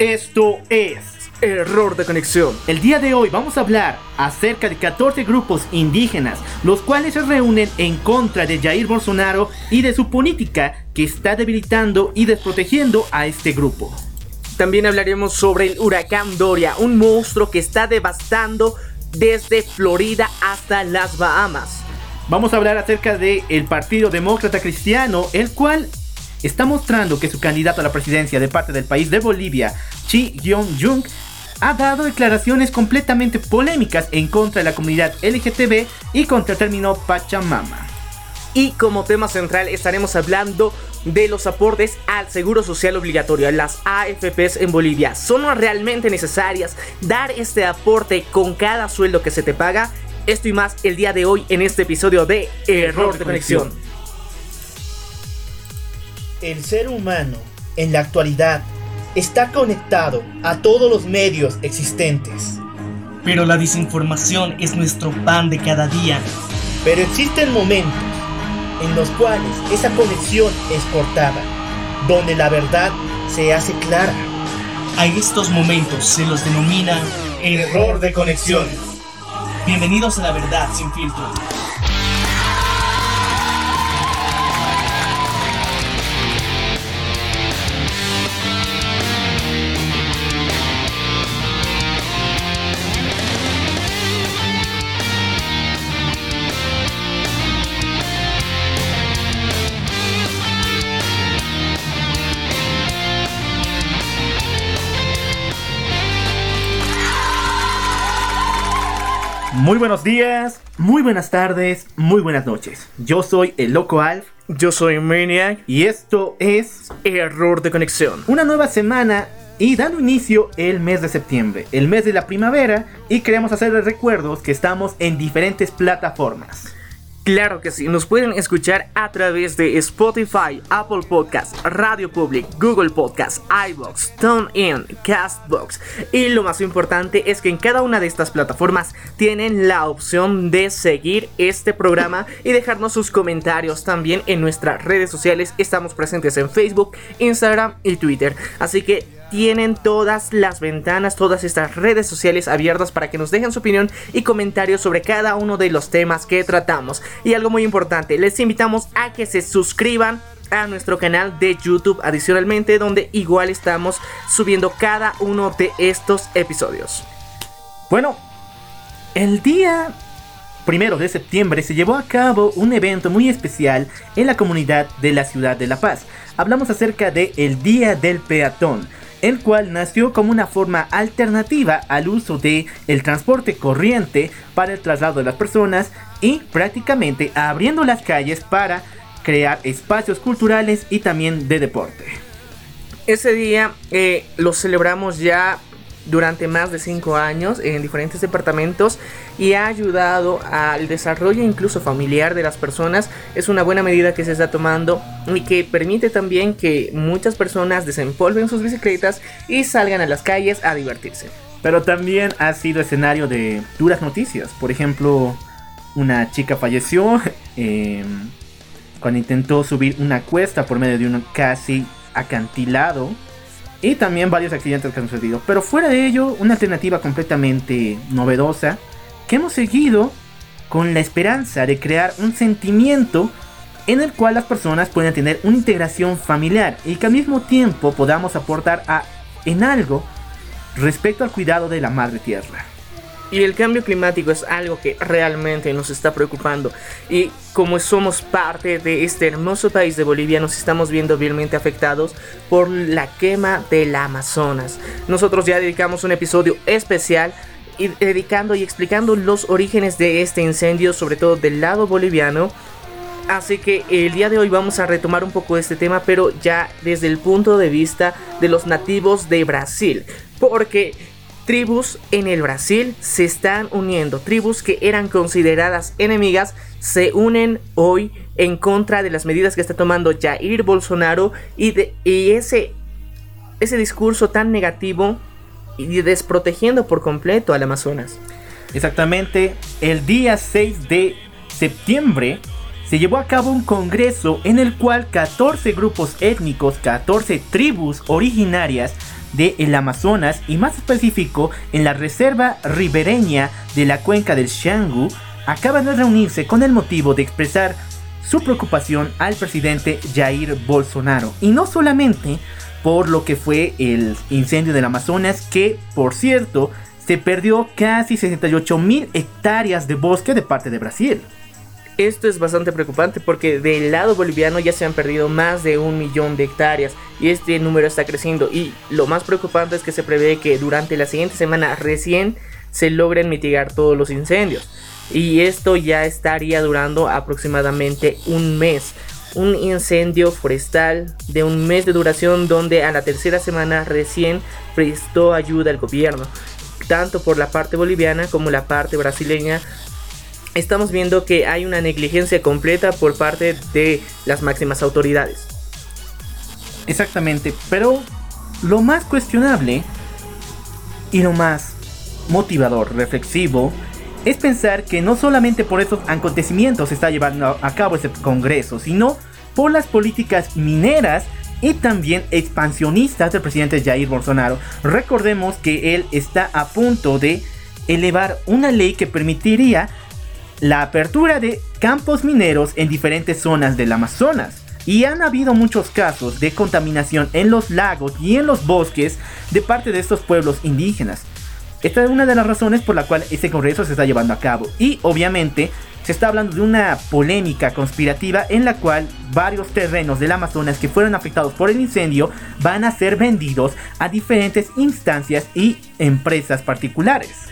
Esto es Error de Conexión. El día de hoy vamos a hablar acerca de 14 grupos indígenas, los cuales se reúnen en contra de Jair Bolsonaro y de su política que está debilitando y desprotegiendo a este grupo. También hablaremos sobre el huracán Doria, un monstruo que está devastando desde Florida hasta las Bahamas. Vamos a hablar acerca del el Partido Demócrata Cristiano, el cual está mostrando que su candidato a la presidencia de parte del país de Bolivia, Chi Yong-jung, ha dado declaraciones completamente polémicas en contra de la comunidad LGTB y contra el término Pachamama. Y como tema central estaremos hablando de los aportes al Seguro Social Obligatorio, las AFPs en Bolivia. ¿Son realmente necesarias dar este aporte con cada sueldo que se te paga? Esto y más el día de hoy en este episodio de Error de Conexión el ser humano en la actualidad está conectado a todos los medios existentes. Pero la desinformación es nuestro pan de cada día. Pero existen momentos en los cuales esa conexión es cortada, donde la verdad se hace clara. A estos momentos se los denomina error de conexión. Bienvenidos a la verdad sin filtro. Muy buenos días, muy buenas tardes, muy buenas noches. Yo soy el Loco Alf. Yo soy Maniac. Y esto es Error de Conexión. Una nueva semana y dando inicio el mes de septiembre, el mes de la primavera. Y queremos hacerles recuerdos que estamos en diferentes plataformas. Claro que sí, nos pueden escuchar a través de Spotify, Apple Podcasts, Radio Public, Google Podcasts, iBox, TuneIn, Castbox. Y lo más importante es que en cada una de estas plataformas tienen la opción de seguir este programa y dejarnos sus comentarios también en nuestras redes sociales. Estamos presentes en Facebook, Instagram y Twitter. Así que tienen todas las ventanas, todas estas redes sociales abiertas para que nos dejen su opinión y comentarios sobre cada uno de los temas que tratamos. Y algo muy importante, les invitamos a que se suscriban a nuestro canal de YouTube adicionalmente donde igual estamos subiendo cada uno de estos episodios. Bueno, el día primero de septiembre se llevó a cabo un evento muy especial en la comunidad de la ciudad de La Paz. Hablamos acerca de el Día del Peatón el cual nació como una forma alternativa al uso de el transporte corriente para el traslado de las personas y prácticamente abriendo las calles para crear espacios culturales y también de deporte. Ese día eh, lo celebramos ya durante más de 5 años en diferentes departamentos y ha ayudado al desarrollo incluso familiar de las personas. Es una buena medida que se está tomando y que permite también que muchas personas desempolven sus bicicletas y salgan a las calles a divertirse. Pero también ha sido escenario de duras noticias. Por ejemplo, una chica falleció em, cuando intentó subir una cuesta por medio de un casi acantilado y también varios accidentes que han sucedido. Pero fuera de ello, una alternativa completamente novedosa que hemos seguido con la esperanza de crear un sentimiento en el cual las personas puedan tener una integración familiar y que al mismo tiempo podamos aportar a, en algo respecto al cuidado de la madre tierra. Y el cambio climático es algo que realmente nos está preocupando. Y como somos parte de este hermoso país de Bolivia, nos estamos viendo vilmente afectados por la quema del Amazonas. Nosotros ya dedicamos un episodio especial dedicando y explicando los orígenes de este incendio, sobre todo del lado boliviano. Así que el día de hoy vamos a retomar un poco este tema, pero ya desde el punto de vista de los nativos de Brasil. Porque tribus en el Brasil se están uniendo. Tribus que eran consideradas enemigas se unen hoy en contra de las medidas que está tomando Jair Bolsonaro y, de, ese, ese discurso tan negativo y desprotegiendo por completo al Amazonas. Exactamente, el día 6 de septiembre se llevó a cabo un congreso en el cual 14 grupos étnicos, 14 tribus originarias del Amazonas y más específico en la reserva ribereña de la cuenca del Xangu acaban de reunirse con el motivo de expresar su preocupación al presidente Jair Bolsonaro. Y no solamente por lo que fue el incendio del Amazonas, que por cierto se perdió casi 68 mil hectáreas de bosque de parte de Brasil. Esto es bastante preocupante porque del lado boliviano ya se han perdido más de un millón de hectáreas y este número está creciendo y lo más preocupante es que se prevé que durante la siguiente semana recién se logren mitigar todos los incendios y esto ya estaría durando aproximadamente un mes. Un incendio forestal de un mes de duración donde a la tercera semana recién prestó ayuda al gobierno, tanto por la parte boliviana como la parte brasileña. Estamos viendo que hay una negligencia completa por parte de las máximas autoridades. Exactamente, pero lo más cuestionable y lo más motivador, reflexivo, es pensar que no solamente por estos acontecimientos se está llevando a cabo ese Congreso, sino por las políticas mineras y también expansionistas del presidente Jair Bolsonaro. Recordemos que él está a punto de elevar una ley que permitiría la apertura de campos mineros en diferentes zonas del Amazonas. Y han habido muchos casos de contaminación en los lagos y en los bosques de parte de estos pueblos indígenas. Esta es una de las razones por la cual este congreso se está llevando a cabo. Y obviamente se está hablando de una polémica conspirativa en la cual varios terrenos del Amazonas que fueron afectados por el incendio van a ser vendidos a diferentes instancias y empresas particulares.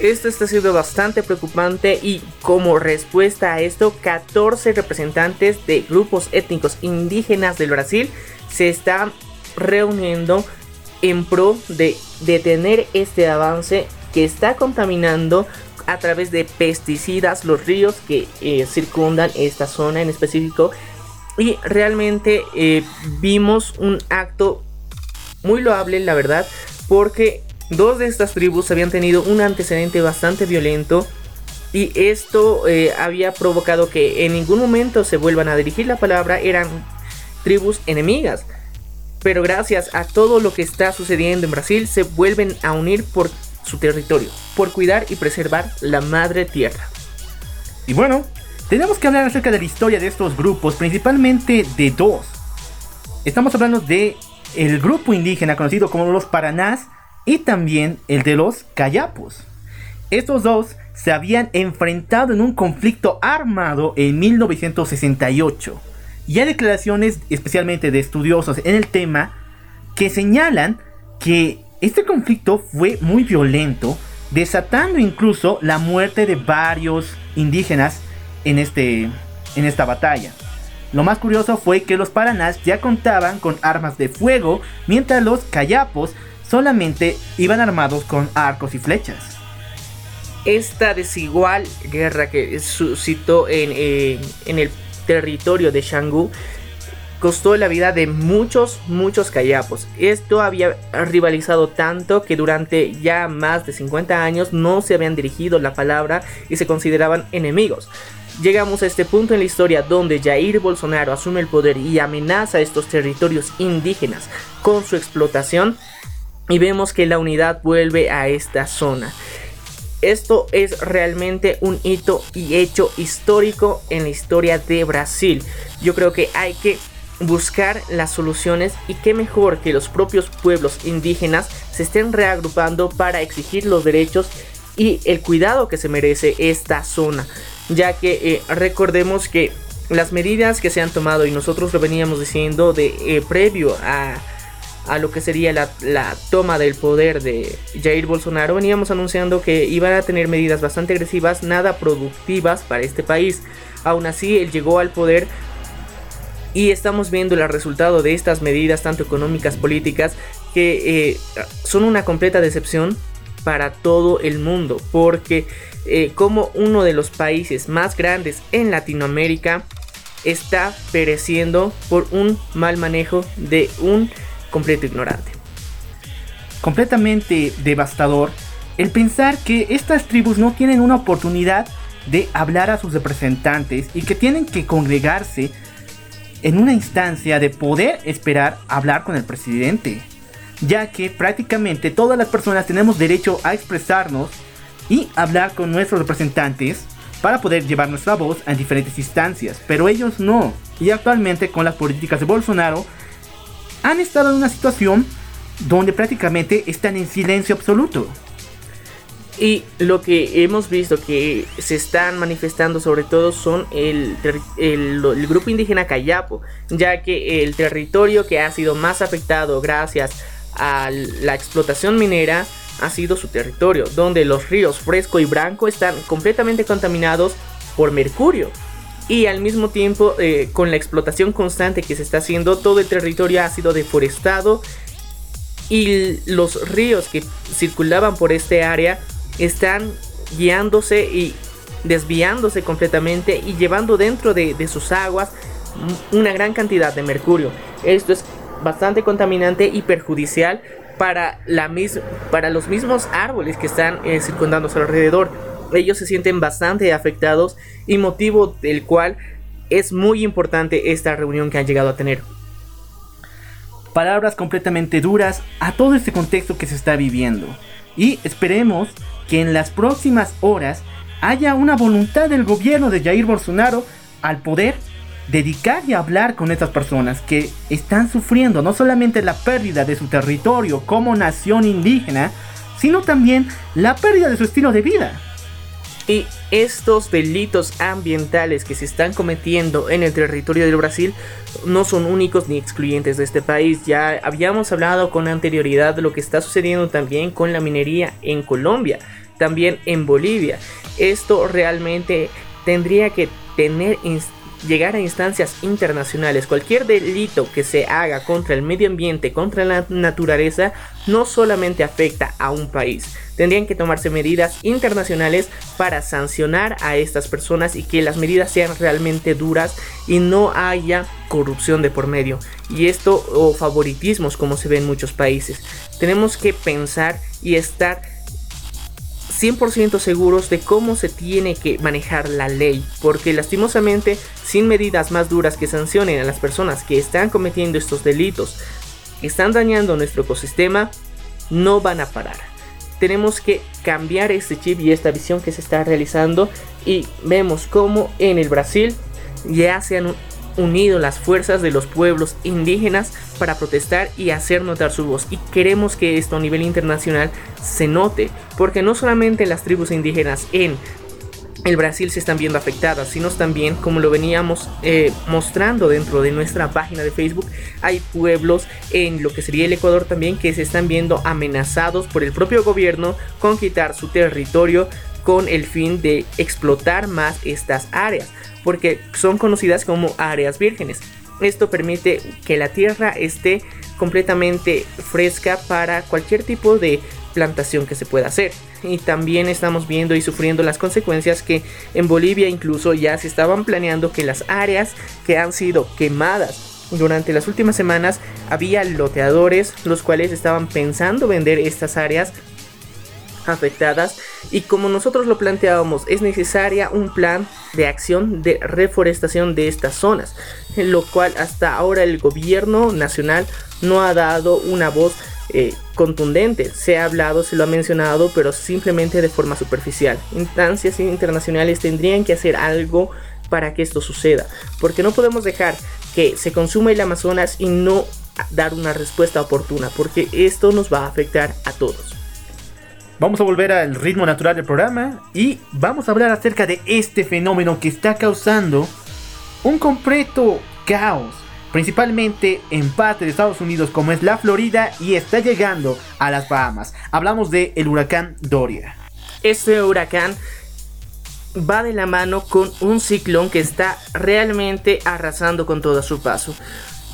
Esto está siendo bastante preocupante y como respuesta a esto, 14 representantes de grupos étnicos indígenas del Brasil se están reuniendo en pro de detener este avance que está contaminando a través de pesticidas los ríos que eh, circundan esta zona en específico. Y realmente eh, vimos un acto muy loable la verdad porque dos de estas tribus habían tenido un antecedente bastante violento y esto eh, había provocado que en ningún momento se vuelvan a dirigir la palabra eran tribus enemigas pero gracias a todo lo que está sucediendo en Brasil se vuelven a unir por su territorio, por cuidar y preservar la madre tierra. Y bueno, tenemos que hablar acerca de la historia de estos grupos, principalmente de dos. Estamos hablando de el grupo indígena conocido como los Paranás y también el de los Cayapos. Estos dos se habían enfrentado en un conflicto armado en 1968 y hay declaraciones especialmente de estudiosos en el tema que señalan que este conflicto fue muy violento, desatando incluso la muerte de varios indígenas en, este, en esta batalla. Lo más curioso fue que los paranás ya contaban con armas de fuego, mientras los cayapos solamente iban armados con arcos y flechas. Esta desigual guerra que suscitó en, en el territorio de Shangu costó la vida de muchos, muchos cayapos. Esto había rivalizado tanto que durante ya más de 50 años no se habían dirigido la palabra y se consideraban enemigos. Llegamos a este punto en la historia donde Jair Bolsonaro asume el poder y amenaza a estos territorios indígenas con su explotación y vemos que la unidad vuelve a esta zona. Esto es realmente un hito y hecho histórico en la historia de Brasil. Yo creo que hay que buscar las soluciones y qué mejor que los propios pueblos indígenas se estén reagrupando para exigir los derechos y el cuidado que se merece esta zona. Ya que eh, recordemos que las medidas que se han tomado y nosotros lo veníamos diciendo de eh, previo a a lo que sería la, toma del poder de Jair Bolsonaro, veníamos anunciando que iban a tener medidas bastante agresivas, nada productivas para este país. Aún así, él llegó al poder y estamos viendo el resultado de estas medidas, tanto económicas, políticas, que eh, son una completa decepción para todo el mundo, porque eh, como uno de los países más grandes en Latinoamérica está pereciendo por un mal manejo de un completo ignorante. Completamente devastador el pensar que estas tribus no tienen una oportunidad de hablar a sus representantes y que tienen que congregarse en una instancia de poder esperar hablar con el presidente. ya que prácticamente todas las personas tenemos derecho a expresarnos y hablar con nuestros representantes para poder llevar nuestra voz a diferentes instancias, pero ellos no. Y actualmente con las políticas de Bolsonaro han estado en una situación donde prácticamente están en silencio absoluto. Y lo que hemos visto que se están manifestando sobre todo son el, el, grupo indígena Cayapo, ya que el territorio que ha sido más afectado gracias a la explotación minera ha sido su territorio, donde los ríos Fresco y Branco están completamente contaminados por mercurio. Y al mismo tiempo, eh, con la explotación constante que se está haciendo, todo el territorio ha sido deforestado y los ríos que circulaban por este área están guiándose y desviándose completamente y llevando dentro de, sus aguas una gran cantidad de mercurio. Esto es bastante contaminante y perjudicial para, la para los mismos árboles que están eh, circundando su alrededor. Ellos se sienten bastante afectados y motivo del cual es muy importante esta reunión que han llegado a tener. Palabras completamente duras a todo este contexto que se está viviendo. Y esperemos que en las próximas horas haya una voluntad del gobierno de Jair Bolsonaro al poder dedicar y hablar con estas personas que están sufriendo no solamente la pérdida de su territorio como nación indígena, sino también la pérdida de su estilo de vida. Y estos delitos ambientales que se están cometiendo en el territorio del Brasil no son únicos ni excluyentes de este país. Ya habíamos hablado con anterioridad de lo que está sucediendo también con la minería en Colombia, también en Bolivia. Esto realmente tendría que tener llegar a instancias internacionales. Cualquier delito que se haga contra el medio ambiente, contra la naturaleza, no solamente afecta a un país. Tendrían que tomarse medidas internacionales para sancionar a estas personas y que las medidas sean realmente duras y no haya corrupción de por medio. Y esto o favoritismos como se ve en muchos países. Tenemos que pensar y estar 100% seguros de cómo se tiene que manejar la ley, porque lastimosamente sin medidas más duras que sancionen a las personas que están cometiendo estos delitos, están dañando nuestro ecosistema, no van a parar. Tenemos que cambiar este chip y esta visión que se está realizando y vemos cómo en el Brasil ya se han unido las fuerzas de los pueblos indígenas para protestar y hacer notar su voz. Y queremos que esto a nivel internacional se note, porque no solamente las tribus indígenas en el Brasil se están viendo afectadas, sino también, como lo veníamos eh, mostrando dentro de nuestra página de Facebook, hay pueblos en lo que sería el Ecuador también que se están viendo amenazados por el propio gobierno con quitar su territorio con el fin de explotar más estas áreas porque son conocidas como áreas vírgenes. Esto permite que la tierra esté completamente fresca para cualquier tipo de plantación que se pueda hacer. Y también estamos viendo y sufriendo las consecuencias que en Bolivia incluso ya se estaban planeando que las áreas que han sido quemadas durante las últimas semanas había loteadores los cuales estaban pensando vender estas áreas afectadas y como nosotros lo planteábamos es necesaria un plan de acción de reforestación de estas zonas en lo cual hasta ahora el gobierno nacional no ha dado una voz eh, contundente. Se ha hablado se lo ha mencionado pero simplemente de forma superficial. Instancias internacionales tendrían que hacer algo para que esto suceda porque no podemos dejar que se consuma el Amazonas y no dar una respuesta oportuna porque esto nos va a afectar a todos. Vamos a volver al ritmo natural del programa y vamos a hablar acerca de este fenómeno que está causando un completo caos, principalmente en parte de Estados Unidos como es la Florida y está llegando a las Bahamas. Hablamos de el huracán Doria. Este huracán va de la mano con un ciclón que está realmente arrasando con todo su paso.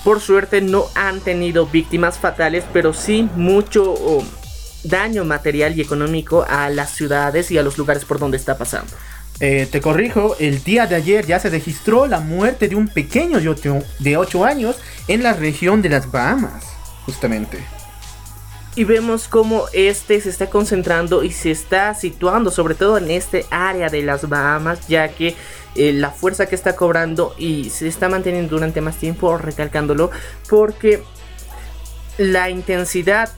Por suerte no han tenido víctimas fatales, pero sí mucho daño material y económico a las ciudades y a los lugares por donde está pasando. Eh, te corrijo, el día de ayer ya se registró la muerte de un pequeño de 8 años en la región de las Bahamas, justamente. Y vemos cómo este se está concentrando y se está situando sobre todo en este área de las Bahamas, ya que eh, la fuerza que está cobrando y se está manteniendo durante más tiempo, recalcándolo, porque la intensidad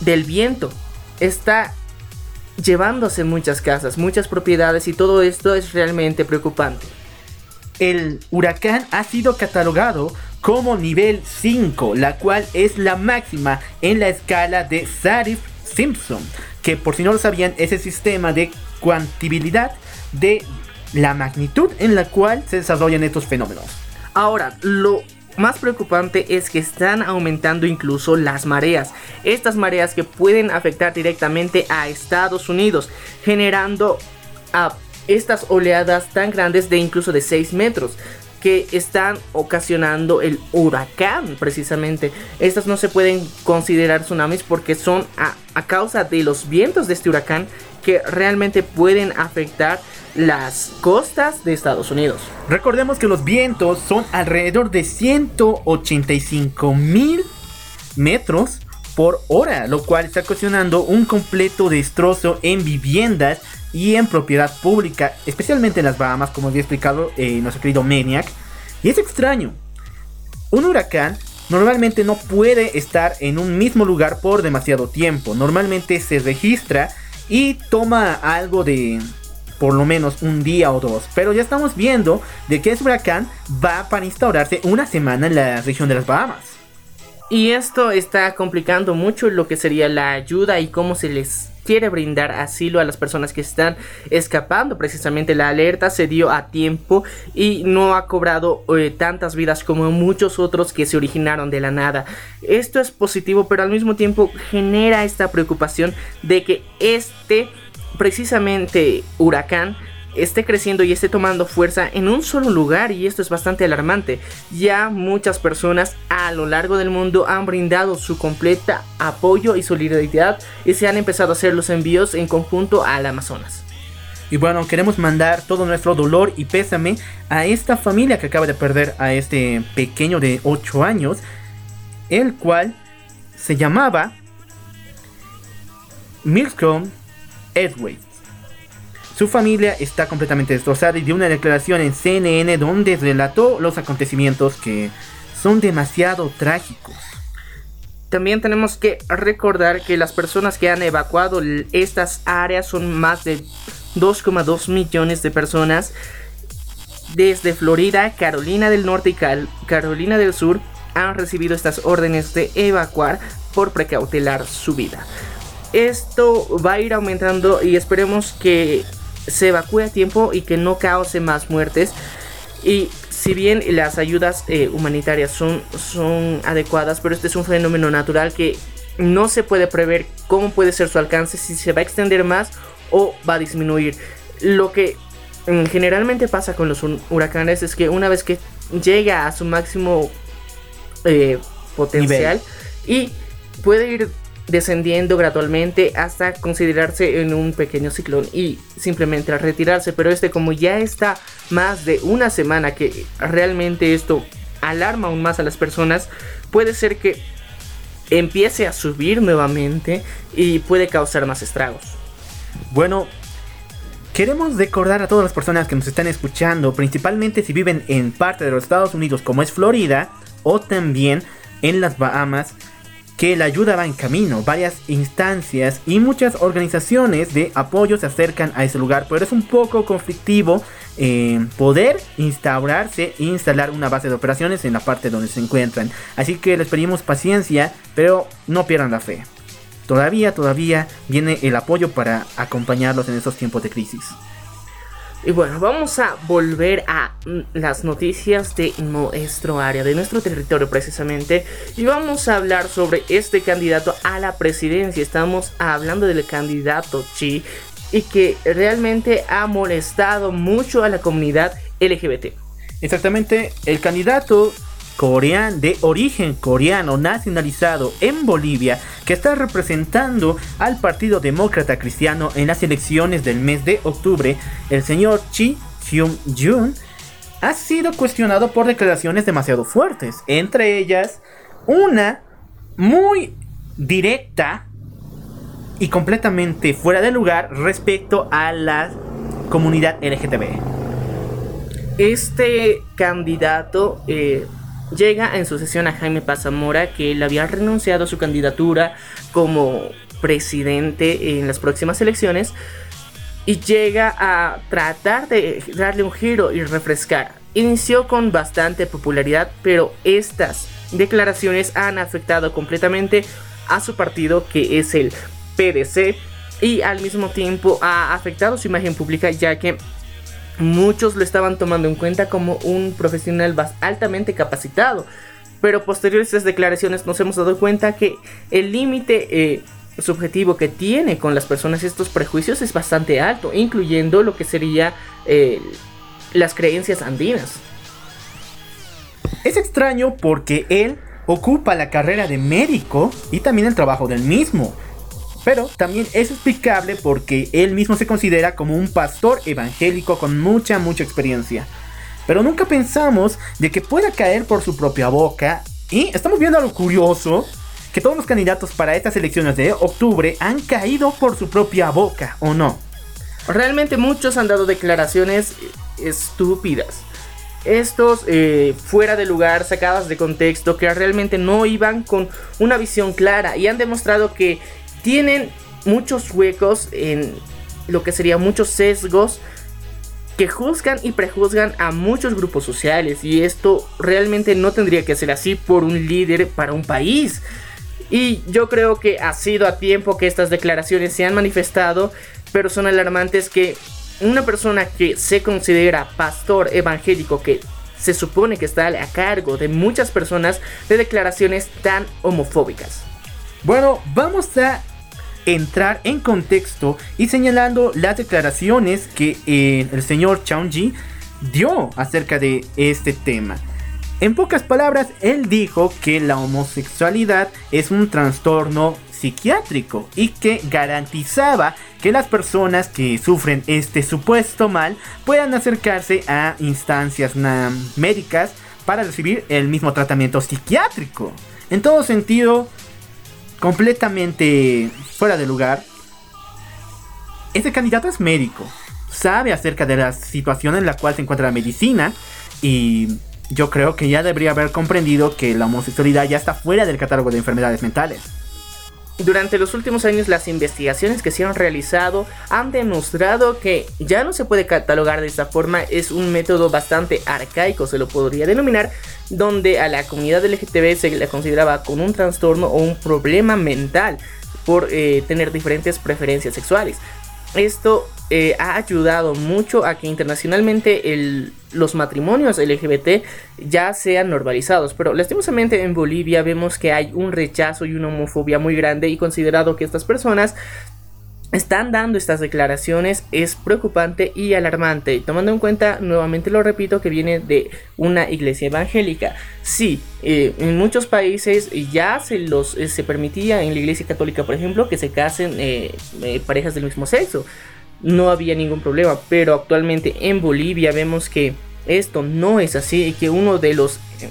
del viento está llevándose muchas casas, muchas propiedades y todo esto es realmente preocupante. El huracán ha sido catalogado como nivel 5, la cual es la máxima en la escala de Saris-Simpson, que por si no lo sabían es el sistema de cuantibilidad de la magnitud en la cual se desarrollan estos fenómenos. Ahora, lo más preocupante es que están aumentando incluso las mareas. Estas mareas que pueden afectar directamente a Estados Unidos, generando estas oleadas tan grandes de incluso de 6 metros que están ocasionando el huracán precisamente. Estas no se pueden considerar tsunamis porque son a causa de los vientos de este huracán que realmente pueden afectar las costas de Estados Unidos. Recordemos que los vientos son alrededor de 185 mil metros por hora, lo cual está ocasionando un completo destrozo en viviendas y en propiedad pública, especialmente en las Bahamas, como había explicado eh, nuestro querido Maniac. Y es extraño, un huracán normalmente no puede estar en un mismo lugar por demasiado tiempo, normalmente se registra y toma algo de por lo menos un día o dos. Pero ya estamos viendo de que ese huracán va para instaurarse una semana en la región de las Bahamas. Y esto está complicando mucho lo que sería la ayuda y cómo se les quiere brindar asilo a las personas que están escapando. Precisamente la alerta se dio a tiempo y no ha cobrado eh, tantas vidas como muchos otros que se originaron de la nada. Esto es positivo, pero al mismo tiempo genera esta preocupación de que este precisamente huracán esté creciendo y esté tomando fuerza en un solo lugar y esto es bastante alarmante. Ya muchas personas a lo largo del mundo han brindado su completa apoyo y solidaridad y se han empezado a hacer los envíos en conjunto al Amazonas. Y bueno, queremos mandar todo nuestro dolor y pésame a esta familia que acaba de perder a este pequeño de 8 años, el cual se llamaba Milcom Edway. Su familia está completamente destrozada y dio una declaración en CNN donde relató los acontecimientos que son demasiado trágicos. También tenemos que recordar que las personas que han evacuado estas áreas son más de 2,2 millones de personas desde Florida, Carolina del Norte y Carolina del Sur han recibido estas órdenes de evacuar por precautelar su vida esto va a ir aumentando y esperemos que se evacúe a tiempo y que no cause más muertes. Y si bien las ayudas eh, humanitarias son, son adecuadas, pero este es un fenómeno natural que no se puede prever cómo puede ser su alcance, si se va a extender más o va a disminuir. Lo que mm, generalmente pasa con los huracanes es que una vez que llega a su máximo eh, potencial y puede ir descendiendo gradualmente hasta considerarse en un pequeño ciclón y simplemente retirarse. Pero este como ya está más de una semana que realmente esto alarma aún más a las personas, puede ser que empiece a subir nuevamente y puede causar más estragos. Bueno, queremos recordar a todas las personas que nos están escuchando, principalmente si viven en parte de los Estados Unidos como es Florida o también en las Bahamas, que la ayuda va en camino. Varias instancias y muchas organizaciones de apoyo se acercan a ese lugar, pero es un poco conflictivo eh, poder instaurarse e instalar una base de operaciones en la parte donde se encuentran. Así que les pedimos paciencia, pero no pierdan la fe. Todavía, todavía viene el apoyo para acompañarlos en estos tiempos de crisis. Y bueno, vamos a volver a mm, las noticias de nuestro área, de nuestro territorio precisamente. Y vamos a hablar sobre este candidato a la presidencia. Estamos hablando del candidato Chi y que realmente ha molestado mucho a la comunidad LGBT. Exactamente, el candidato coreano de origen coreano nacionalizado en Bolivia que está representando al Partido Demócrata Cristiano en las elecciones del mes de octubre, el señor Chi Hyun-jun ha sido cuestionado por declaraciones demasiado fuertes, entre ellas una muy directa y completamente fuera de lugar respecto a la comunidad LGTB. Este candidato eh, llega en sucesión a Jaime Pazamora, que él había renunciado a su candidatura como presidente en las próximas elecciones, y llega a tratar de darle un giro y refrescar. Inició con bastante popularidad, pero estas declaraciones han afectado completamente a su partido, que es el PDC, y al mismo tiempo ha afectado su imagen pública, ya que muchos lo estaban tomando en cuenta como un profesional altamente capacitado. Pero posterior a estas declaraciones nos hemos dado cuenta que el límite eh, subjetivo que tiene con las personas estos prejuicios es bastante alto, incluyendo lo que sería eh, las creencias andinas. Es extraño porque él ocupa la carrera de médico y también el trabajo del mismo. Pero también es explicable porque él mismo se considera como un pastor evangélico con mucha, mucha experiencia. Pero nunca pensamos de que pueda caer por su propia boca. Y estamos viendo algo curioso, que todos los candidatos para estas elecciones de octubre han caído por su propia boca, ¿o no? Realmente muchos han dado declaraciones estúpidas. Estos eh, fuera de lugar, sacadas de contexto, que realmente no iban con una visión clara y han demostrado que tienen muchos huecos en lo que serían muchos sesgos que juzgan y prejuzgan a muchos grupos sociales y esto realmente no tendría que ser así por un líder para un país. Y yo creo que ha sido a tiempo que estas declaraciones se han manifestado, pero son alarmantes que una persona que se considera pastor evangélico, que se supone que está a cargo de muchas personas, de declaraciones tan homofóbicas. Bueno, vamos a entrar en contexto y señalando las declaraciones que eh, el señor Ji dio acerca de este tema. En pocas palabras, él dijo que la homosexualidad es un trastorno psiquiátrico y que garantizaba que las personas que sufren este supuesto mal puedan acercarse a instancias médicas para recibir el mismo tratamiento psiquiátrico. En todo sentido, completamente fuera de lugar. Este candidato es médico, sabe acerca de la situación en la cual se encuentra la medicina y yo creo que ya debería haber comprendido que la homosexualidad ya está fuera del catálogo de enfermedades mentales. Durante los últimos años las investigaciones que se han realizado han demostrado que ya no se puede catalogar de esta forma, es un método bastante arcaico, se lo podría denominar, donde a la comunidad LGTB se la consideraba con un trastorno o un problema mental por eh, tener diferentes preferencias sexuales. Esto eh, ha ayudado mucho a que internacionalmente los matrimonios LGBT ya sean normalizados. Pero lastimosamente en Bolivia vemos que hay un rechazo y una homofobia muy grande y considerado que estas personas están dando estas declaraciones es preocupante y alarmante, tomando en cuenta, nuevamente lo repito, que viene de una iglesia evangélica. Sí, eh, en muchos países ya se los eh, se permitía en la iglesia católica, por ejemplo, que se casen parejas del mismo sexo no había ningún problema. Pero actualmente en Bolivia vemos que esto no es así y que uno de los eh,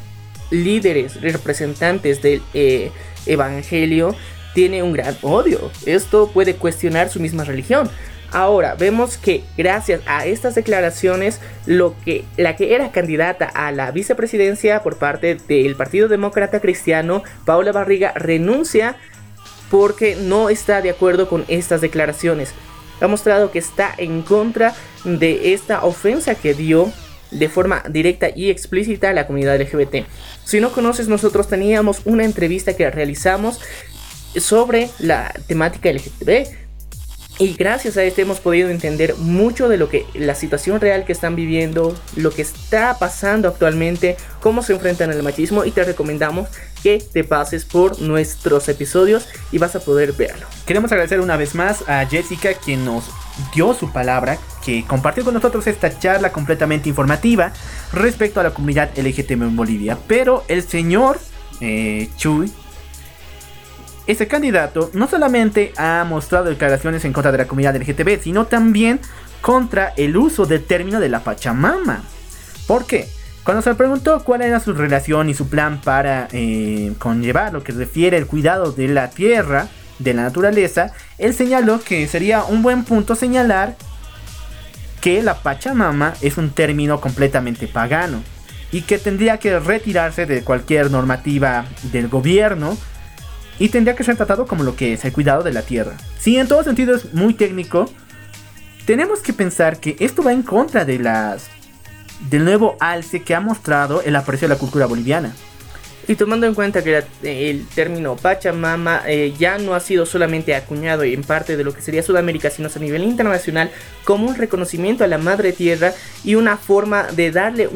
líderes representantes del eh, evangelio tiene un gran odio. Esto puede cuestionar su misma religión. Ahora vemos que gracias a estas declaraciones, lo que la que era candidata a la vicepresidencia por parte del Partido Demócrata Cristiano, Paula Barriga, renuncia porque no está de acuerdo con estas declaraciones ha mostrado que está en contra de esta ofensa que dio de forma directa y explícita a la comunidad LGBT. Si no conoces, nosotros teníamos una entrevista que realizamos sobre la temática LGTB y gracias a esto hemos podido entender mucho de lo que la situación real que están viviendo, lo que está pasando actualmente, cómo se enfrentan al machismo y te recomendamos que te pases por nuestros episodios y vas a poder verlo. Queremos agradecer una vez más a Jessica quien nos dio su palabra, que compartió con nosotros esta charla completamente informativa respecto a la comunidad LGTB en Bolivia. Pero el señor eh, Chuy ese candidato no solamente ha mostrado declaraciones en contra de la comunidad LGTB, sino también contra el uso del término de la Pachamama. ¿Por qué? Cuando se le preguntó cuál era su relación y su plan para eh, conllevar lo que refiere al cuidado de la tierra, de la naturaleza, él señaló que sería un buen punto señalar que la Pachamama es un término completamente pagano. y que tendría que retirarse de cualquier normativa del gobierno y tendría que ser tratado como lo que es el cuidado de la tierra. Si en todo sentido es muy técnico, tenemos que pensar que esto va en contra de las del nuevo alce que ha mostrado el aprecio de la cultura boliviana. Y tomando en cuenta que el término Pachamama eh, ya no ha sido solamente acuñado en parte de lo que sería Sudamérica, sino a nivel internacional como un reconocimiento a la madre tierra y una forma de darle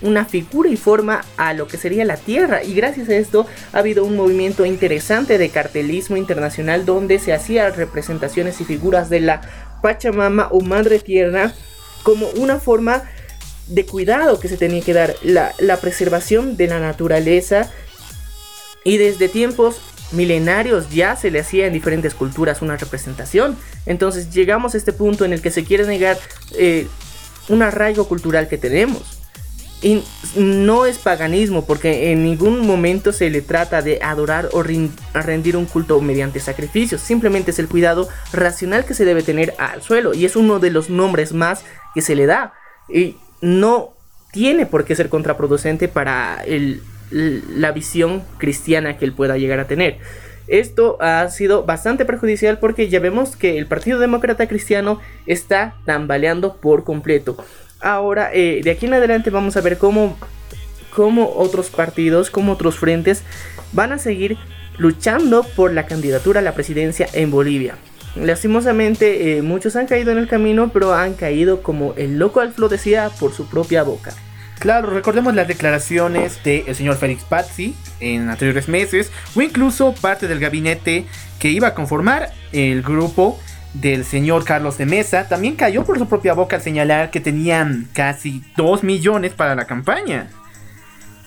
una figura y forma a lo que sería la tierra. Y gracias a esto ha habido un movimiento interesante de cartelismo internacional donde se hacían representaciones y figuras de la Pachamama o madre tierra como una forma de cuidado que se tenía que dar, la, preservación de la naturaleza y desde tiempos milenarios ya se le hacía en diferentes culturas una representación. Entonces llegamos a este punto en el que se quiere negar eh, un arraigo cultural que tenemos. Y no es paganismo porque en ningún momento se le trata de adorar o rendir un culto mediante sacrificios. Simplemente es el cuidado racional que se debe tener al suelo. Y es uno de los nombres más que se le da. Y no tiene por qué ser contraproducente para la visión cristiana que él pueda llegar a tener. Esto ha sido bastante perjudicial porque ya vemos que el Partido Demócrata Cristiano está tambaleando por completo. Ahora, eh, de aquí en adelante vamos a ver cómo, cómo otros partidos, cómo otros frentes van a seguir luchando por la candidatura a la presidencia en Bolivia. Lastimosamente, eh, muchos han caído en el camino, pero han caído como el loco Alflo decía por su propia boca. Claro, recordemos las declaraciones del señor Félix Pazzi en anteriores meses, o incluso parte del gabinete que iba a conformar el grupo del señor Carlos de Mesa, también cayó por su propia boca al señalar que tenían casi 2 millones para la campaña.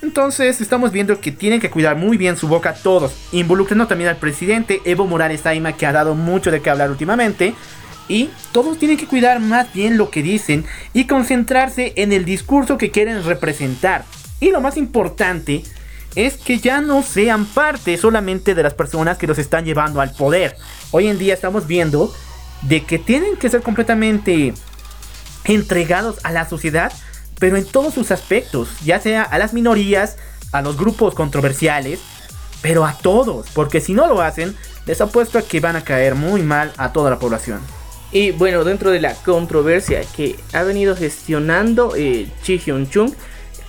Entonces estamos viendo que tienen que cuidar muy bien su boca todos, involucrando también al presidente Evo Morales Aima que ha dado mucho de qué hablar últimamente. Y todos tienen que cuidar más bien lo que dicen y concentrarse en el discurso que quieren representar. Y lo más importante es que ya no sean parte solamente de las personas que los están llevando al poder. Hoy en día estamos viendo de que tienen que ser completamente entregados a la sociedad pero en todos sus aspectos, ya sea a las minorías, a los grupos controversiales, pero a todos, porque si no lo hacen, les apuesto a que van a caer muy mal a toda la población. Y bueno, dentro de la controversia que ha venido gestionando eh, Chi Hyun Chung,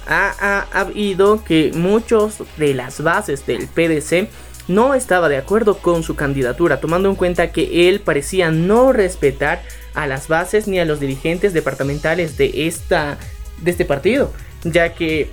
ha, habido que muchos de las bases del PDC no estaba de acuerdo con su candidatura, tomando en cuenta que él parecía no respetar a las bases ni a los dirigentes departamentales de esta de este partido, ya que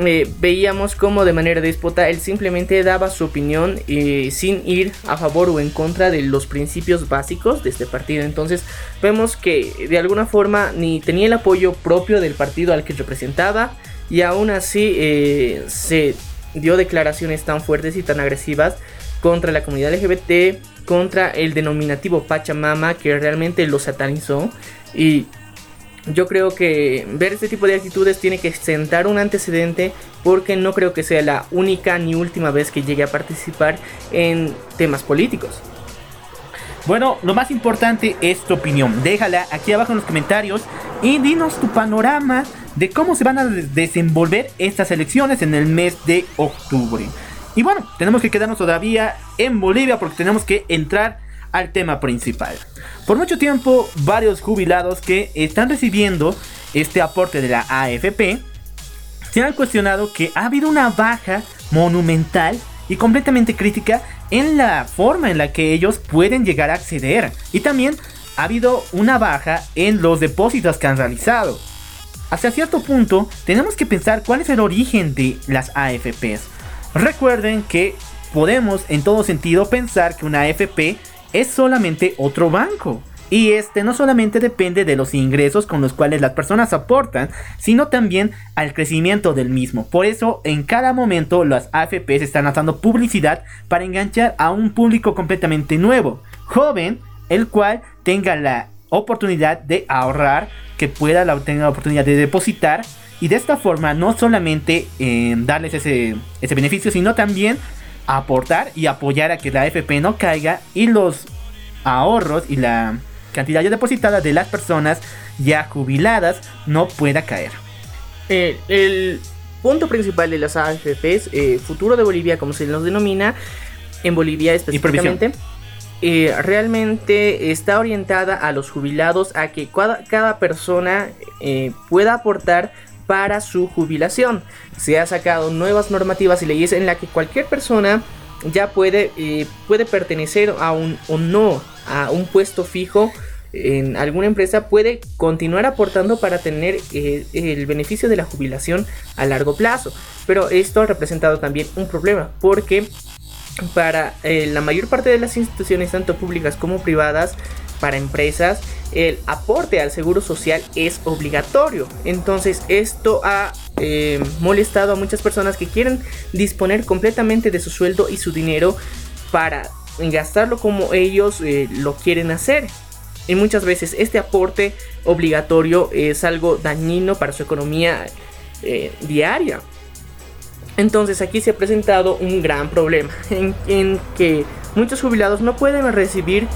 eh, veíamos como de manera déspota él simplemente daba su opinión eh, sin ir a favor o en contra de los principios básicos de este partido. Entonces vemos que de alguna forma ni tenía el apoyo propio del partido al que representaba y aún así eh, se dio declaraciones tan fuertes y tan agresivas contra la comunidad LGBT, contra el denominativo Pachamama que realmente lo satanizó y yo creo que ver este tipo de actitudes tiene que sentar un antecedente porque no creo que sea la única ni última vez que llegue a participar en temas políticos. Bueno, lo más importante es tu opinión. Déjala aquí abajo en los comentarios y dinos tu panorama de cómo se van a desenvolver estas elecciones en el mes de octubre. Y bueno, tenemos que quedarnos todavía en Bolivia porque tenemos que entrar al tema principal. Por mucho tiempo, varios jubilados que están recibiendo este aporte de la AFP se han cuestionado que ha habido una baja monumental y completamente crítica en la forma en la que ellos pueden llegar a acceder. Y también ha habido una baja en los depósitos que han realizado. Hasta cierto punto, tenemos que pensar cuál es el origen de las AFPs. Recuerden que podemos en todo sentido pensar que una AFP es solamente otro banco. Y este no solamente depende de los ingresos con los cuales las personas aportan, sino también al crecimiento del mismo. Por eso en cada momento las AFPs están lanzando publicidad para enganchar a un público completamente nuevo, joven, el cual tenga la oportunidad de ahorrar, que pueda tenga la oportunidad de depositar y de esta forma no solamente eh, darles ese beneficio, sino también aportar y apoyar a que la AFP no caiga y los ahorros y la cantidad ya depositada de las personas ya jubiladas no pueda caer. el, punto principal de las AFPs, eh, futuro de Bolivia como se los denomina, en Bolivia específicamente, eh, realmente está orientada a los jubilados a que cada, persona eh, pueda aportar para su jubilación. Se ha sacado nuevas normativas y leyes en la que cualquier persona ya puede, puede pertenecer a un o no a un puesto fijo en alguna empresa puede continuar aportando para tener eh, el beneficio de la jubilación a largo plazo. Pero esto ha representado también un problema porque para eh, la mayor parte de las instituciones, tanto públicas como privadas, para empresas, el aporte al seguro social es obligatorio. Entonces esto ha eh, molestado a muchas personas que quieren disponer completamente de su sueldo y su dinero para gastarlo como ellos lo quieren hacer y muchas veces este aporte obligatorio es algo dañino para su economía eh, diaria. Entonces aquí se ha presentado un gran problema en, que muchos jubilados no pueden recibir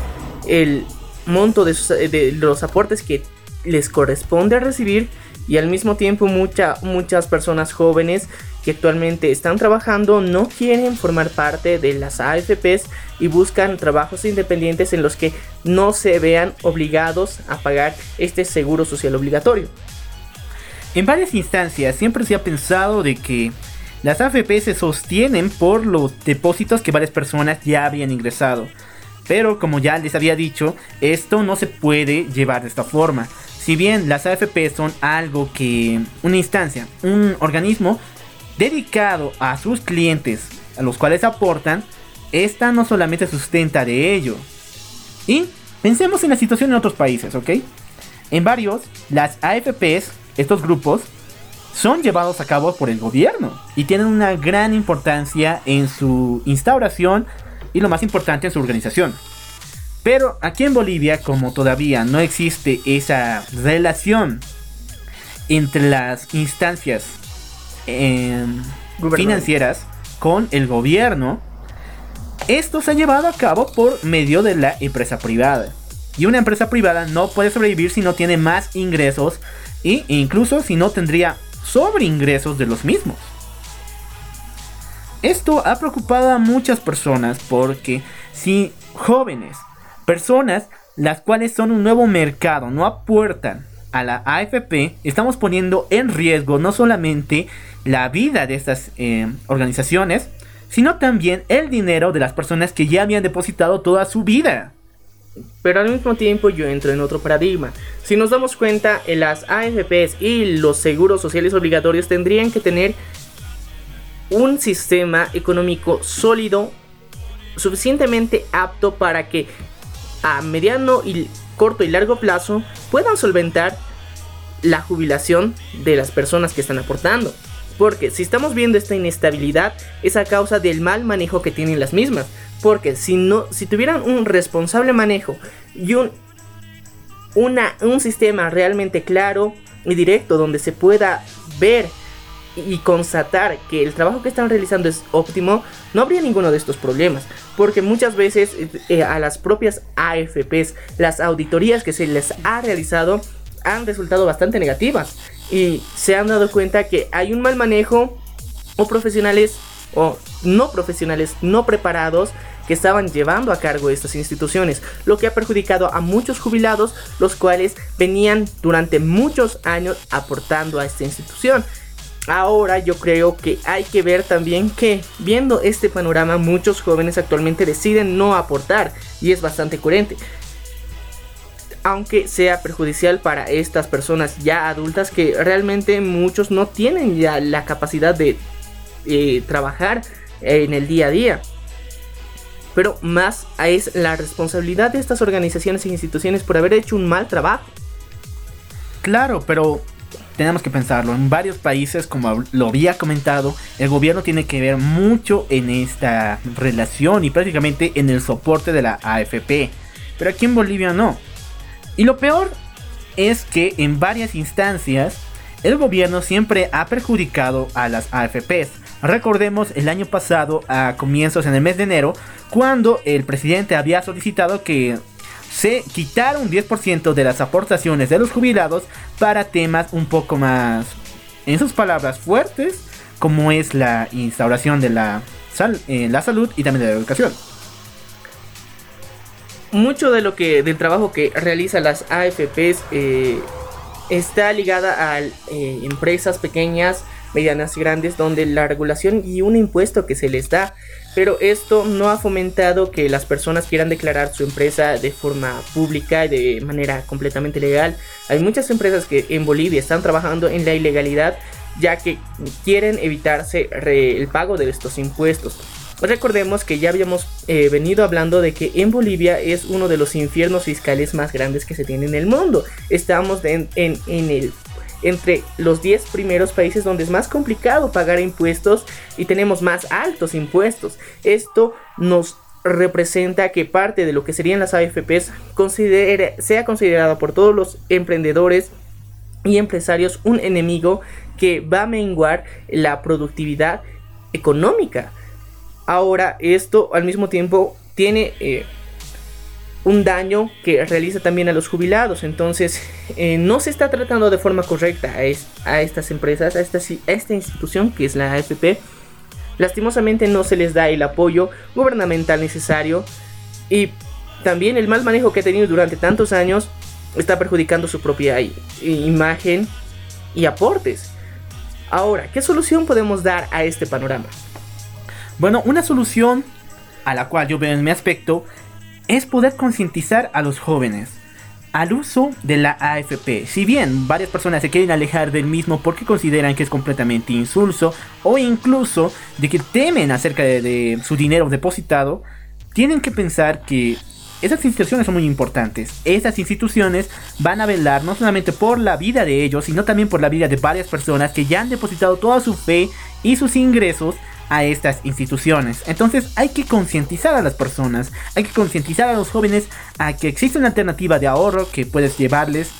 el monto de, de, los aportes que les corresponde recibir y al mismo tiempo muchas personas jóvenes que actualmente están trabajando no quieren formar parte de las AFPs y buscan trabajos independientes en los que no se vean obligados a pagar este seguro social obligatorio. En varias instancias siempre se ha pensado de que las AFP se sostienen por los depósitos que varias personas ya habían ingresado. Pero como ya les había dicho, esto no se puede llevar de esta forma. Si bien las AFP son algo que una instancia, un organismo dedicado a sus clientes, a los cuales aportan, esta no solamente sustenta de ello. Y pensemos en la situación en otros países, ¿ok? En varios, las AFPs, estos grupos, son llevados a cabo por el gobierno y tienen una gran importancia en su instauración y lo más importante en su organización. Pero aquí en Bolivia, como todavía no existe esa relación entre las instancias Em, financieras con el gobierno, esto se ha llevado a cabo por medio de la empresa privada. Y una empresa privada no puede sobrevivir si no tiene más ingresos e incluso si no tendría sobre ingresos de los mismos. Esto ha preocupado a muchas personas porque si jóvenes, personas las cuales son un nuevo mercado, no aportan a la AFP, estamos poniendo en riesgo no solamente la vida de estas eh, organizaciones, sino también el dinero de las personas que ya habían depositado toda su vida. Pero al mismo tiempo yo entro en otro paradigma. Si nos damos cuenta, las AFPs y los seguros sociales obligatorios tendrían que tener un sistema económico sólido, suficientemente apto para que a mediano y corto y largo plazo puedan solventar la jubilación de las personas que están aportando. Porque si estamos viendo esta inestabilidad es a causa del mal manejo que tienen las mismas. Porque si no, si tuvieran un responsable manejo y un, una, un sistema realmente claro y directo donde se pueda ver y constatar que el trabajo que están realizando es óptimo, no habría ninguno de estos problemas. Porque muchas veces eh, a las propias AFPs, las auditorías que se les ha realizado han resultado bastante negativas y se han dado cuenta que hay un mal manejo o profesionales o no profesionales no preparados que estaban llevando a cargo estas instituciones, lo que ha perjudicado a muchos jubilados, los cuales venían durante muchos años aportando a esta institución. Ahora yo creo que hay que ver también que viendo este panorama muchos jóvenes actualmente deciden no aportar y es bastante coherente aunque sea perjudicial para estas personas ya adultas que realmente muchos no tienen ya la capacidad de eh, trabajar en el día a día. Pero más es la responsabilidad de estas organizaciones e instituciones por haber hecho un mal trabajo. Claro, pero tenemos que pensarlo. En varios países, como lo había comentado, el gobierno tiene que ver mucho en esta relación y prácticamente en el soporte de la AFP. Pero aquí en Bolivia no. Y lo peor es que en varias instancias el gobierno siempre ha perjudicado a las AFPs. Recordemos el año pasado, a comienzos en el mes de enero, cuando el presidente había solicitado que se quitara un 10% de las aportaciones de los jubilados para temas un poco más, en sus palabras, fuertes, como es la instauración de la, eh, la salud y también de la educación. Mucho de lo que del trabajo que realizan las AFPs eh, está ligada a eh, empresas pequeñas, medianas y grandes, donde la regulación y un impuesto que se les da, pero esto no ha fomentado que las personas quieran declarar su empresa de forma pública y de manera completamente legal. Hay muchas empresas que en Bolivia están trabajando en la ilegalidad ya que quieren evitarse el pago de estos impuestos. Recordemos que ya habíamos eh, venido hablando de que en Bolivia es uno de los infiernos fiscales más grandes que se tiene en el mundo. Estamos en, el entre los 10 primeros países donde es más complicado pagar impuestos y tenemos más altos impuestos. Esto nos representa que parte de lo que serían las AFPs sea considerada por todos los emprendedores y empresarios un enemigo que va a menguar la productividad económica. Ahora, esto al mismo tiempo tiene eh, un daño que realiza también a los jubilados. Entonces, eh, no se está tratando de forma correcta a, estas empresas, a esta, a esta institución que es la AFP. Lastimosamente no se les da el apoyo gubernamental necesario y también el mal manejo que ha tenido durante tantos años está perjudicando su propia imagen y aportes. Ahora, ¿qué solución podemos dar a este panorama? Bueno, una solución a la cual yo veo en mi aspecto es poder concientizar a los jóvenes al uso de la AFP. Si bien varias personas se quieren alejar del mismo porque consideran que es completamente insulso o incluso de que temen acerca de, de su dinero depositado, tienen que pensar que esas instituciones son muy importantes. Esas instituciones van a velar no solamente por la vida de ellos, sino también por la vida de varias personas que ya han depositado toda su fe y sus ingresos a estas instituciones. Entonces hay que concientizar a las personas, hay que concientizar a los jóvenes a que existe una alternativa de ahorro que puedes llevarles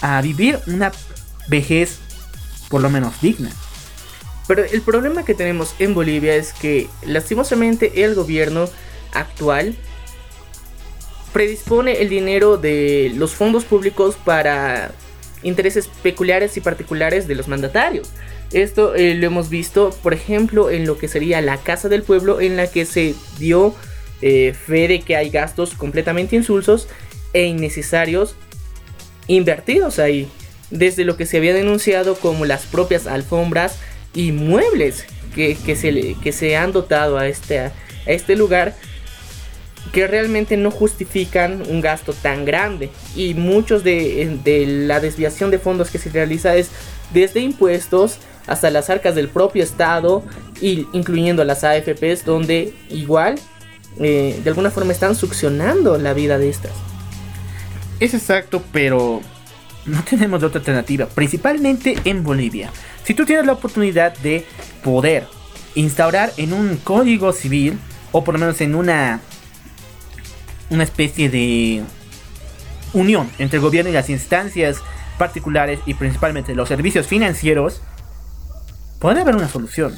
a vivir una vejez por lo menos digna. Pero el problema que tenemos en Bolivia es que lastimosamente el gobierno actual predispone el dinero de los fondos públicos para intereses peculiares y particulares de los mandatarios. Esto eh, lo hemos visto, por ejemplo, en lo que sería la Casa del Pueblo, en la que se dio eh, fe de que hay gastos completamente insulsos e innecesarios invertidos ahí. Desde lo que se había denunciado como las propias alfombras y muebles que, se, que se han dotado a este, a este lugar que realmente no justifican un gasto tan grande y muchos de, la desviación de fondos que se realiza es desde impuestos hasta las arcas del propio estado y incluyendo las AFPs donde igual eh, de alguna forma están succionando la vida de estas. Es exacto, pero no tenemos otra alternativa, principalmente en Bolivia. Si tú tienes la oportunidad de poder instaurar en un código civil o por lo menos en una una especie de unión entre el gobierno y las instancias particulares y principalmente los servicios financieros, puede haber una solución.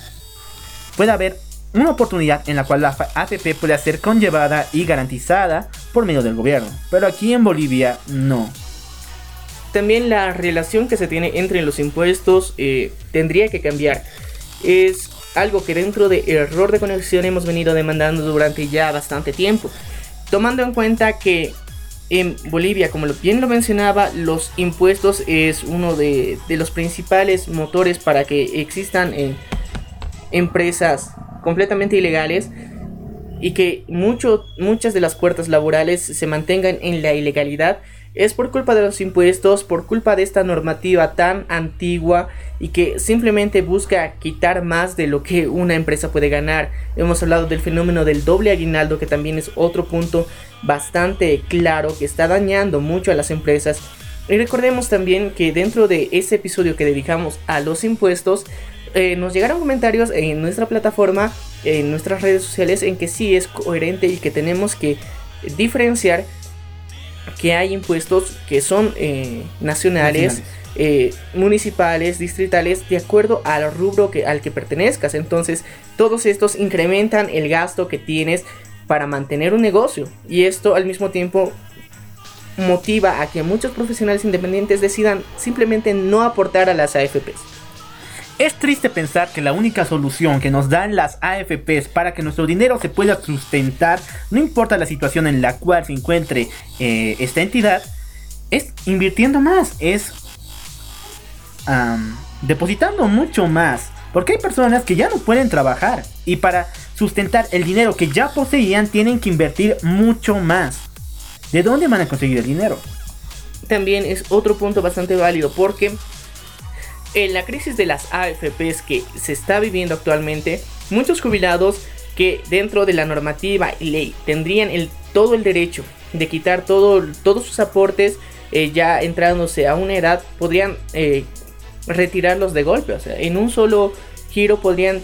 Puede haber una oportunidad en la cual la AFP puede ser conllevada y garantizada por medio del gobierno. Pero aquí en Bolivia no. También la relación que se tiene entre los impuestos eh, tendría que cambiar. Es algo que dentro de error de conexión hemos venido demandando durante ya bastante tiempo. Tomando en cuenta que en Bolivia, como bien lo mencionaba, los impuestos es uno de, los principales motores para que existan eh, empresas completamente ilegales y que muchas de las puertas laborales se mantengan en la ilegalidad es por culpa de los impuestos, por culpa de esta normativa tan antigua y que simplemente busca quitar más de lo que una empresa puede ganar. Hemos hablado del fenómeno del doble aguinaldo que también es otro punto bastante claro que está dañando mucho a las empresas. Y recordemos también que dentro de ese episodio que dedicamos a los impuestos, eh, nos llegaron comentarios en nuestra plataforma, en nuestras redes sociales, en que sí es coherente y que tenemos que diferenciar que hay impuestos que son eh, nacionales, eh, municipales, distritales, de acuerdo al rubro que, al que pertenezcas. Entonces, todos estos incrementan el gasto que tienes para mantener un negocio. Y esto al mismo tiempo motiva a que muchos profesionales independientes decidan simplemente no aportar a las AFPs. Es triste pensar que la única solución que nos dan las AFPs para que nuestro dinero se pueda sustentar, no importa la situación en la cual se encuentre eh, esta entidad, es invirtiendo más, es depositando mucho más. Porque hay personas que ya no pueden trabajar y para sustentar el dinero que ya poseían tienen que invertir mucho más. ¿De dónde van a conseguir el dinero? También es otro punto bastante válido porque en la crisis de las AFPs que se está viviendo actualmente, muchos jubilados que dentro de la normativa y ley tendrían el, todo el derecho de quitar todo, todos sus aportes eh, ya entrándose a una edad, podrían eh, retirarlos de golpe. O sea, en un solo giro podrían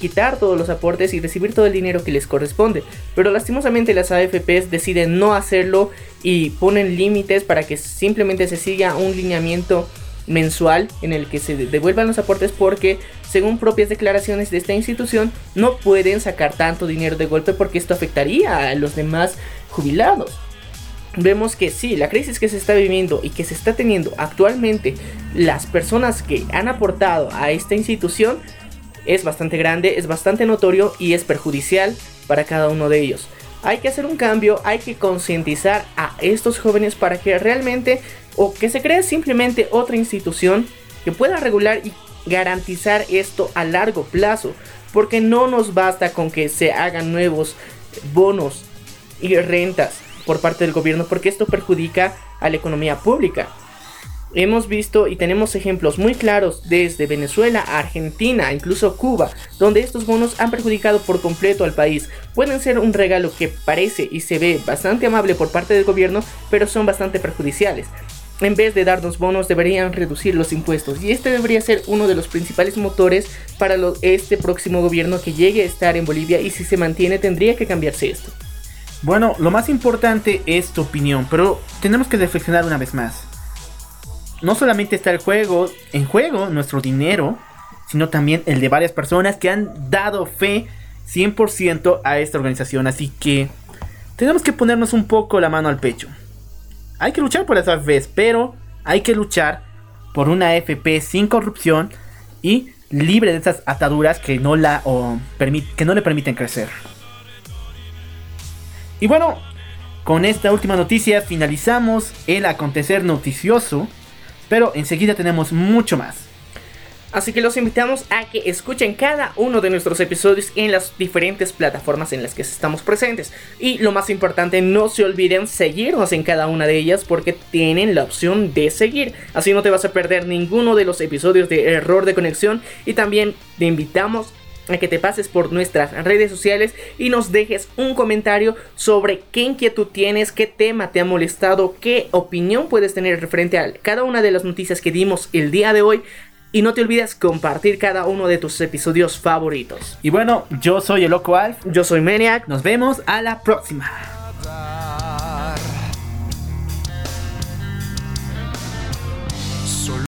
quitar todos los aportes y recibir todo el dinero que les corresponde. Pero lastimosamente las AFPs deciden no hacerlo y ponen límites para que simplemente se siga un lineamiento mensual en el que se devuelvan los aportes porque según propias declaraciones de esta institución no pueden sacar tanto dinero de golpe porque esto afectaría a los demás jubilados. Vemos que sí, la crisis que se está viviendo y que se está teniendo actualmente las personas que han aportado a esta institución es bastante grande, es bastante notorio y es perjudicial para cada uno de ellos. Hay que hacer un cambio, hay que concientizar a estos jóvenes para que realmente o que se cree simplemente otra institución que pueda regular y garantizar esto a largo plazo, porque no nos basta con que se hagan nuevos bonos y rentas por parte del gobierno, porque esto perjudica a la economía pública. Hemos visto y tenemos ejemplos muy claros desde Venezuela, Argentina, incluso Cuba, donde estos bonos han perjudicado por completo al país. Pueden ser un regalo que parece y se ve bastante amable por parte del gobierno, pero son bastante perjudiciales. En vez de darnos bonos, deberían reducir los impuestos. Y este debería ser uno de los principales motores para este próximo gobierno que llegue a estar en Bolivia. Y si se mantiene, tendría que cambiarse esto. Bueno, lo más importante es tu opinión, pero tenemos que reflexionar una vez más no solamente está el juego, en juego nuestro dinero, sino también el de varias personas que han dado fe 100% a esta organización. Así que tenemos que ponernos un poco la mano al pecho. Hay que luchar por esa fe, pero hay que luchar por una FP sin corrupción y libre de esas ataduras que no, la, que no le permiten crecer. Y bueno, con esta última noticia finalizamos el acontecer noticioso pero enseguida tenemos mucho más. Así que los invitamos a que escuchen cada uno de nuestros episodios en las diferentes plataformas en las que estamos presentes. Y lo más importante, no se olviden seguirnos en cada una de ellas porque tienen la opción de seguir. Así no te vas a perder ninguno de los episodios de error de conexión. Y también te invitamos a que te pases por nuestras redes sociales y nos dejes un comentario sobre qué inquietud tienes, qué tema te ha molestado, qué opinión puedes tener referente a cada una de las noticias que dimos el día de hoy. Y no te olvides compartir cada uno de tus episodios favoritos. Y bueno, yo soy el Loco Alf. Yo soy Maniac. Nos vemos a la próxima.